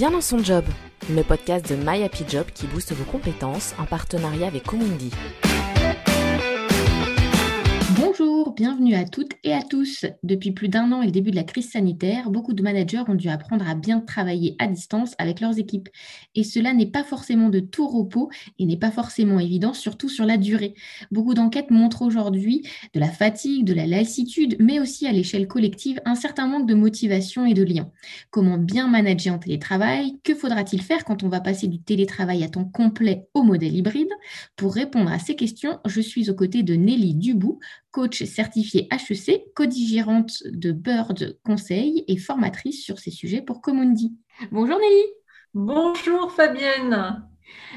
Bien dans son job, le podcast de My Happy Job qui booste vos compétences en partenariat avec Comundi. Bienvenue à toutes et à tous. Depuis plus d'un an et le début de la crise sanitaire, beaucoup de managers ont dû apprendre à bien travailler à distance avec leurs équipes. Et cela n'est pas forcément de tout repos et n'est pas forcément évident, surtout sur la durée. Beaucoup d'enquêtes montrent aujourd'hui de la fatigue, de la lassitude, mais aussi à l'échelle collective un certain manque de motivation et de lien. Comment bien manager en télétravail? Que faudra-t-il faire quand on va passer du télétravail à temps complet au modèle hybride? Pour répondre à ces questions, je suis aux côtés de Nelly Dubout, coach certifiée HEC, codigérante de Bird Conseil et formatrice sur ces sujets pour Comundi. Bonjour Nelly. Bonjour Fabienne.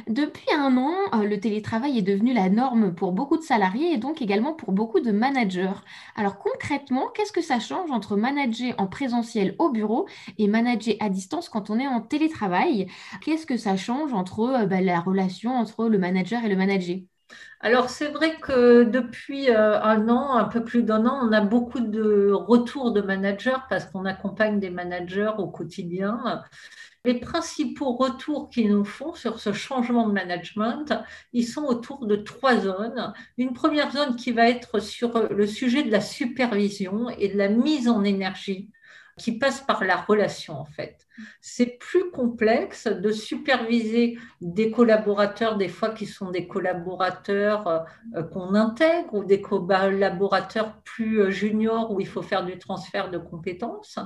Depuis un an, euh, le télétravail est devenu la norme pour beaucoup de salariés et donc également pour beaucoup de managers. Alors concrètement, qu'est-ce que ça change entre manager en présentiel au bureau et manager à distance quand on est en télétravail? Qu'est-ce que ça change entre euh, bah, la relation entre le manager et le manager? Alors c'est vrai que depuis euh, un an, un peu plus d'un an, on a beaucoup de retours de managers parce qu'on accompagne des managers au quotidien. Les principaux retours qu'ils nous font sur ce changement de management, ils sont autour de trois zones. Une première zone qui va être sur le sujet de la supervision et de la mise en énergie qui passe par la relation en fait. C'est plus complexe de superviser des collaborateurs, des fois qui sont des collaborateurs euh, qu'on intègre ou des collaborateurs plus euh, juniors où il faut faire du transfert de compétences.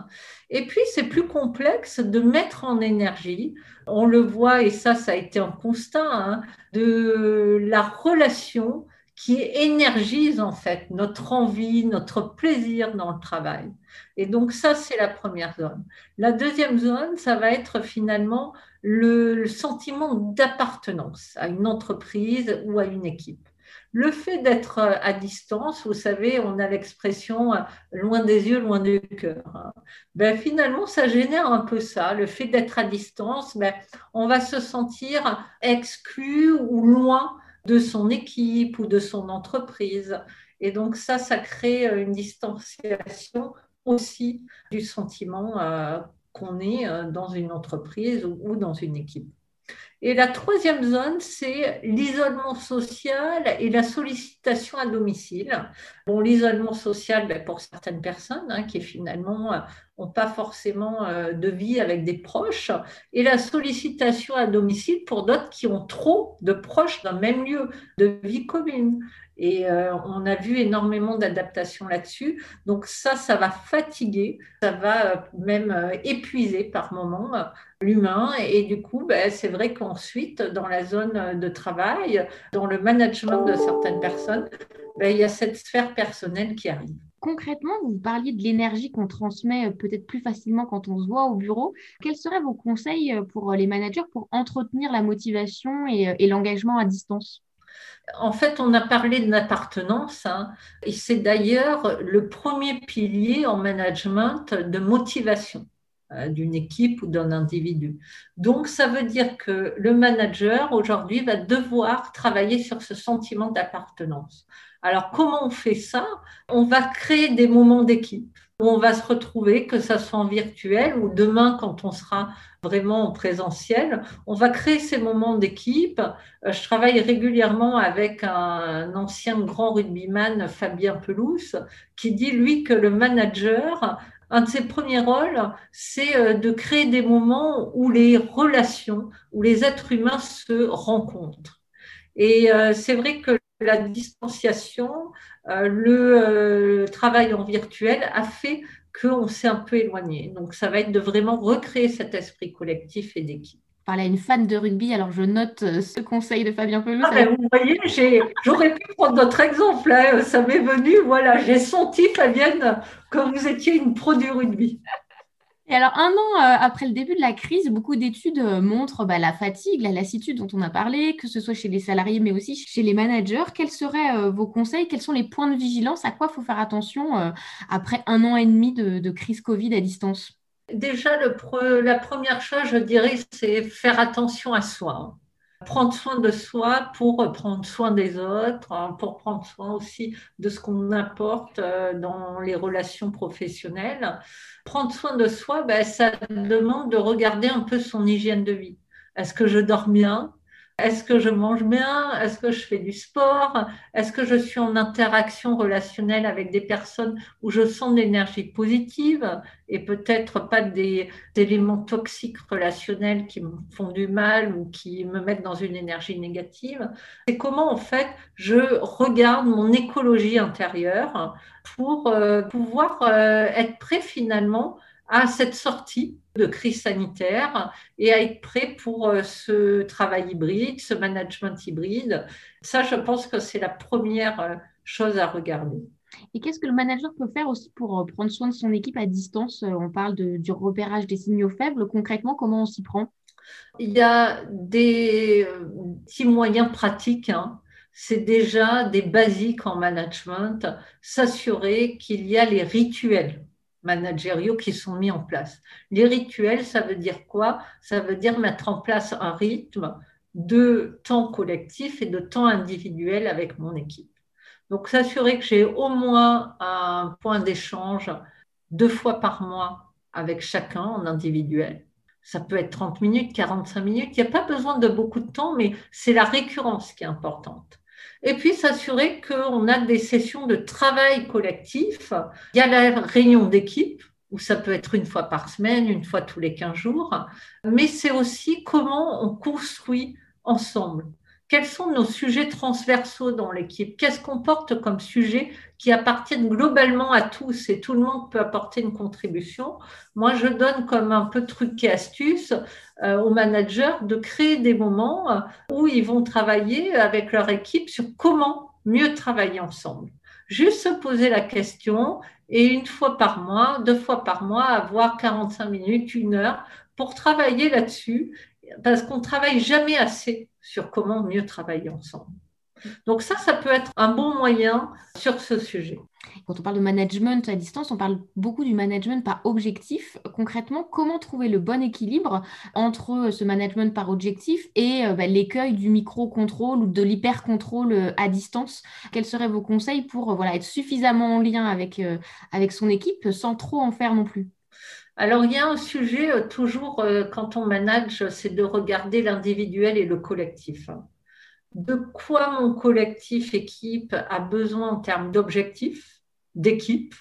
Et puis c'est plus complexe de mettre en énergie, on le voit et ça ça a été un constat, hein, de la relation qui énergise en fait notre envie, notre plaisir dans le travail. Et donc ça, c'est la première zone. La deuxième zone, ça va être finalement le, sentiment d'appartenance à une entreprise ou à une équipe. Le fait d'être à distance, vous savez, on a l'expression loin des yeux, loin du cœur. Hein. Ben, finalement, ça génère un peu ça. Le fait d'être à distance, ben, on va se sentir exclu ou loin de son équipe ou de son entreprise. Et donc ça, ça crée euh, une distanciation aussi du sentiment euh, qu'on est euh, dans une entreprise ou dans une équipe. Et la troisième zone, c'est l'isolement social et la sollicitation à domicile. Bon, l'isolement social, ben, pour certaines personnes hein, qui finalement n'ont pas forcément de vie avec des proches, et la sollicitation à domicile pour d'autres qui ont trop de proches d'un même lieu de vie commune. Et euh, on a vu énormément d'adaptations là-dessus. Donc ça, ça va fatiguer, ça va euh, même euh, épuiser par moments l'humain. Et du coup, ben, c'est vrai qu'ensuite, dans la zone de travail, dans le management de certaines personnes, ben, il y a cette sphère personnelle qui arrive. Concrètement, vous parliez de l'énergie qu'on transmet peut-être plus facilement quand on se voit au bureau. Quels seraient vos conseils pour les managers pour entretenir la motivation et l'engagement à distance? En fait, on a parlé de l'appartenance, hein, et c'est d'ailleurs le premier pilier en management de motivation euh, d'une équipe ou d'un individu. Donc, ça veut dire que le manager, aujourd'hui, va devoir travailler sur ce sentiment d'appartenance. Alors, comment on fait ça? On va créer des moments d'équipe où on va se retrouver, que ça soit en virtuel ou demain quand on sera vraiment en présentiel. On va créer ces moments d'équipe. Euh, je travaille régulièrement avec un ancien grand rugbyman, Fabien Pelouse, qui dit, lui, que le manager, un de ses premiers rôles, c'est euh, de créer des moments où les relations, où les êtres humains se rencontrent. Et euh, c'est vrai que la distanciation, euh, le travail en virtuel a fait qu'on s'est un peu éloigné. Donc, ça va être de vraiment recréer cet esprit collectif et d'équipe parlais à une fan de rugby, alors je note euh, ce conseil de Fabien Pelouse. Ah ben, vous voyez, j'aurais pu prendre notre exemple, hein. ça m'est venu, voilà, j'ai senti, Fabienne, que vous étiez une pro du rugby. Et alors, un an euh, après le début de la crise, beaucoup d'études euh, montrent bah, la fatigue, la lassitude dont on a parlé, que ce soit chez les salariés, mais aussi chez les managers. Quels seraient euh, vos conseils? Quels sont les points de vigilance? À quoi il faut faire attention après un an et demi de, crise Covid à distance? Déjà, le la première chose, je dirais, c'est faire attention à soi. prendre soin de soi pour prendre soin des autres, hein, pour prendre soin aussi de ce qu'on apporte euh, dans les relations professionnelles. Prendre soin de soi, ben, ça demande de regarder un peu son hygiène de vie. Est-ce que je dors bien? Est-ce que je mange bien? Est-ce que je fais du sport? Est-ce que je suis en interaction relationnelle avec des personnes où je sens de l'énergie positive et peut-être pas des, éléments toxiques relationnels qui me font du mal ou qui me mettent dans une énergie négative? C'est comment en fait je regarde mon écologie intérieure pour euh, pouvoir euh, être prêt finalement à cette sortie de crise sanitaire et à être prêt pour euh, ce travail hybride, ce management hybride. Ça, je pense que c'est la première euh, chose à regarder. Et qu'est-ce que le manager peut faire aussi pour euh, prendre soin de son équipe à distance? On parle du repérage des signaux faibles. Concrètement, comment on s'y prend? Il y a des petits moyens pratiques. Hein. C'est déjà des basiques en management, s'assurer qu'il y a les rituels managériaux qui sont mis en place. Les rituels, ça veut dire quoi? Ça veut dire mettre en place un rythme de temps collectif et de temps individuel avec mon équipe. Donc, s'assurer que j'ai au moins un point d'échange deux fois par mois avec chacun en individuel. Ça peut être 30 minutes, 45 minutes. Il n'y a pas besoin de beaucoup de temps, mais c'est la récurrence qui est importante. Et puis s'assurer qu'on a des sessions de travail collectif. Il y a la réunion d'équipe, où ça peut être une fois par semaine, une fois tous les 15 jours, mais c'est aussi comment on construit ensemble quels sont nos sujets transversaux dans l'équipe? Qu'est-ce qu'on porte comme sujet qui appartiennent globalement à tous et tout le monde peut apporter une contribution? Moi, je donne comme un peu truc et astuce euh, aux managers de créer des moments euh, où ils vont travailler avec leur équipe sur comment mieux travailler ensemble. Juste se poser la question et une fois par mois, deux fois par mois, avoir 45 minutes, une heure pour travailler là-dessus parce qu'on travaille jamais assez sur comment mieux travailler ensemble. Donc ça, ça peut être un bon moyen sur ce sujet. Quand on parle de management à distance, on parle beaucoup du management par objectif. Concrètement, comment trouver le bon équilibre entre ce management par objectif et euh, bah, l'écueil du micro-contrôle ou de l'hyper-contrôle euh, à distance? Quels seraient vos conseils pour euh, voilà, être suffisamment en lien avec, avec son équipe sans trop en faire non plus? Alors, il y a un sujet euh, toujours euh, quand on manage, c'est de regarder l'individuel et le collectif. De quoi mon collectif équipe a besoin en termes d'objectifs, d'équipe,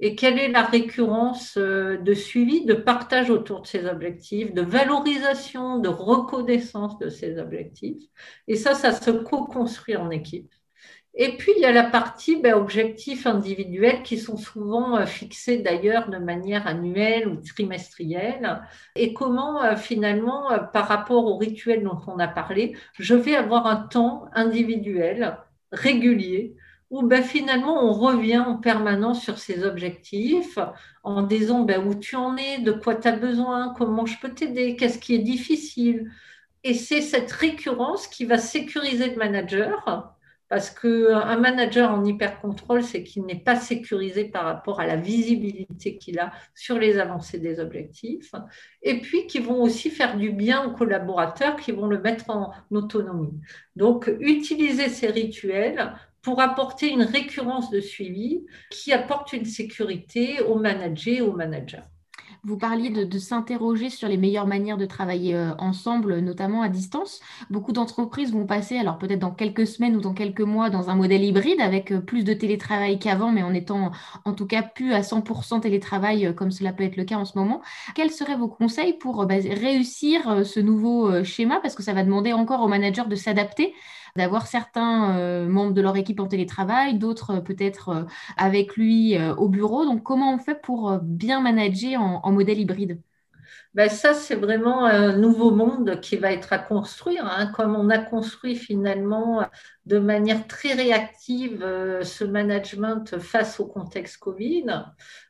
et quelle est la récurrence euh, de suivi, de partage autour de ces objectifs, de valorisation, de reconnaissance de ces objectifs? Et ça, ça se co-construit en équipe. Et puis, il y a la partie ben, objectifs individuels qui sont souvent euh, fixés d'ailleurs de manière annuelle ou trimestrielle. Et comment, euh, finalement, euh, par rapport au rituel dont on a parlé, je vais avoir un temps individuel, régulier, où ben, finalement on revient en permanence sur ces objectifs en disant ben, où tu en es, de quoi tu as besoin, comment je peux t'aider, qu'est-ce qui est difficile. Et c'est cette récurrence qui va sécuriser le manager parce qu'un manager en hyper-contrôle, c'est qu'il n'est pas sécurisé par rapport à la visibilité qu'il a sur les avancées des objectifs. Et puis, qui vont aussi faire du bien aux collaborateurs, qui vont le mettre en autonomie. Donc, utiliser ces rituels pour apporter une récurrence de suivi qui apporte une sécurité aux managers et aux managers. Vous parliez de, s'interroger sur les meilleures manières de travailler euh, ensemble, notamment à distance. Beaucoup d'entreprises vont passer, alors peut-être dans quelques semaines ou dans quelques mois, dans un modèle hybride avec euh, plus de télétravail qu'avant, mais en étant en tout cas plus à 100% télétravail euh, comme cela peut être le cas en ce moment. Quels seraient vos conseils pour bah, réussir ce nouveau schéma? Parce que ça va demander encore aux managers de s'adapter d'avoir certains euh, membres de leur équipe en télétravail, d'autres euh, peut-être euh, avec lui au bureau. Donc, comment on fait pour bien manager en, modèle hybride? Ben ça, c'est vraiment un nouveau monde qui va être à construire, hein. comme on a construit finalement de manière très réactive ce management face au contexte Covid.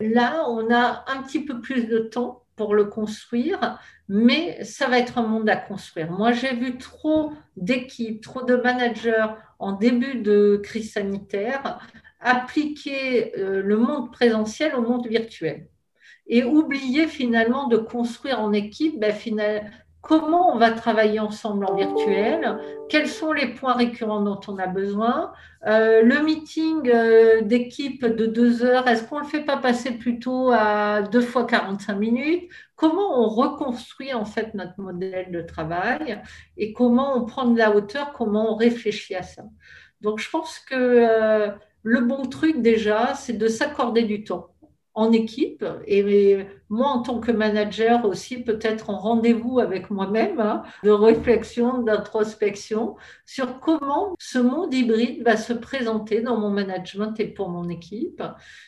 Là, on a un petit peu plus de temps pour le construire, mais ça va être un monde à construire. Moi, j'ai vu trop d'équipes, trop de managers en début de crise sanitaire appliquer euh, le monde présentiel au monde virtuel et oublier finalement de construire en équipe ben, comment on va travailler ensemble en virtuel, quels sont les points récurrents dont on a besoin. Euh, le meeting euh, d'équipe de deux heures, est-ce qu'on ne le fait pas passer plutôt à deux fois 45 minutes? Comment on reconstruit en fait notre modèle de travail et comment on prend de la hauteur, comment on réfléchit à ça? Donc je pense que euh, le bon truc déjà, c'est de s'accorder du temps en équipe et moi en tant que manager aussi peut-être en rendez-vous avec moi-même hein, de réflexion, d'introspection sur comment ce monde hybride va se présenter dans mon management et pour mon équipe.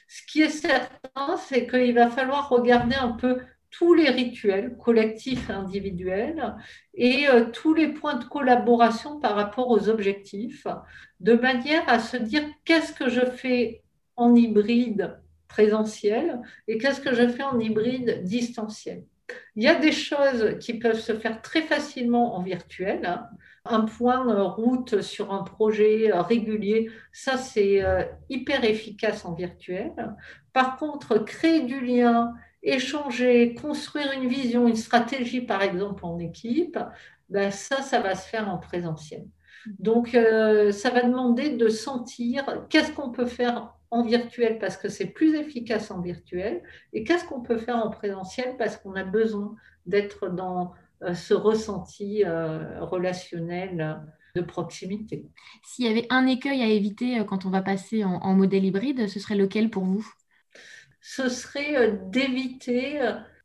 Ce qui est certain, c'est qu'il va falloir regarder un peu tous les rituels collectifs et individuels et euh, tous les points de collaboration par rapport aux objectifs, de manière à se dire qu'est-ce que je fais en hybride présentiel et qu'est-ce que je fais en hybride distanciel? Il y a des choses qui peuvent se faire très facilement en virtuel. Hein. Un point euh, route sur un projet euh, régulier, ça c'est euh, hyper efficace en virtuel. Par contre, créer du lien, échanger, construire une vision, une stratégie par exemple en équipe, ben ça, ça va se faire en présentiel. Donc, ça va demander de sentir qu'est-ce qu'on peut faire en virtuel parce que c'est plus efficace en virtuel et qu'est-ce qu'on peut faire en présentiel parce qu'on a besoin d'être dans euh, ce ressenti euh, relationnel de proximité. S'il y avait un écueil à éviter euh, quand on va passer en, modèle hybride, ce serait lequel pour vous? Ce serait d'éviter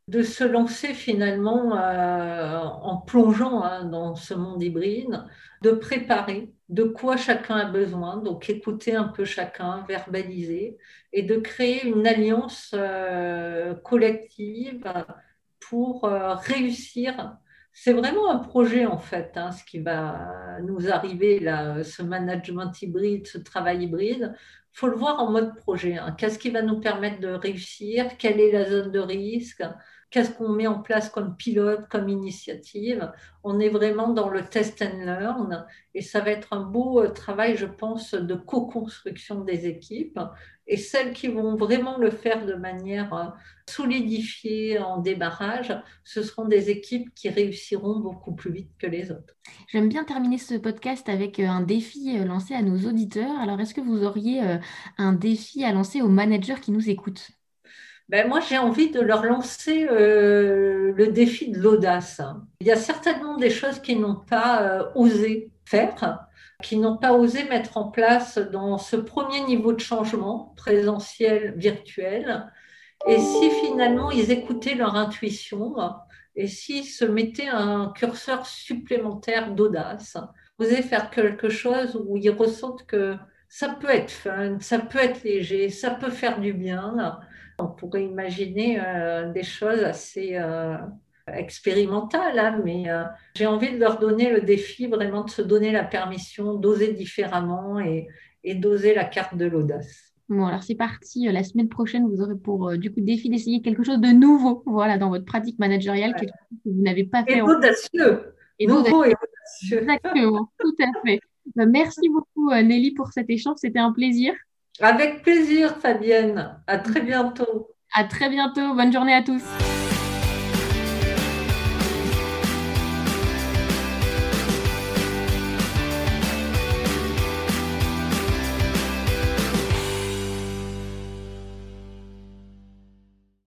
de se lancer finalement en plongeant hein, dans ce monde hybride, de préparer de quoi chacun a besoin, donc écouter un peu chacun, verbaliser, et de créer une alliance euh, collective pour euh, réussir. C'est vraiment un projet en fait, hein, ce qui va nous arriver là, ce management hybride, ce travail hybride. Il faut le voir en mode projet. Hein. Qu'est-ce qui va nous permettre de réussir? Quelle est la zone de risque? Qu'est-ce qu'on met en place comme pilote, comme initiative. On est vraiment dans le test and learn et ça va être un beau euh, travail, je pense, de co-construction des équipes. Et celles qui vont vraiment le faire de manière euh, solidifiée en débarrage, ce seront des équipes qui réussiront beaucoup plus vite que les autres. J'aime bien terminer ce podcast avec euh, un défi lancé à nos auditeurs. Alors, est-ce que vous auriez un défi à lancer aux managers qui nous écoutent? Ben moi, j'ai envie de leur lancer euh, le défi de l'audace. Il y a certainement des choses qu'ils n'ont pas euh, osé faire, qu'ils n'ont pas osé mettre en place dans ce premier niveau de changement présentiel, virtuel. Et si finalement ils écoutaient leur intuition et s'ils se mettaient un curseur supplémentaire d'audace, oser faire quelque chose où ils ressentent que ça peut être fun, ça peut être léger, ça peut faire du bien on pourrait imaginer euh, des choses assez euh, expérimentales, hein, mais euh, j'ai envie de leur donner le défi vraiment de se donner la permission d'oser différemment et, d'oser la carte de l'audace. Bon, alors c'est parti. La semaine prochaine, vous aurez pour du coup défi d'essayer quelque chose de nouveau, voilà, dans votre pratique managériale que vous n'avez pas fait. Et audacieux. Et nouveau et audacieux. Exactement, tout à fait. Merci beaucoup Nelly pour cet échange, c'était un plaisir. Avec plaisir, Fabienne. À très bientôt. À très bientôt. Bonne journée à tous.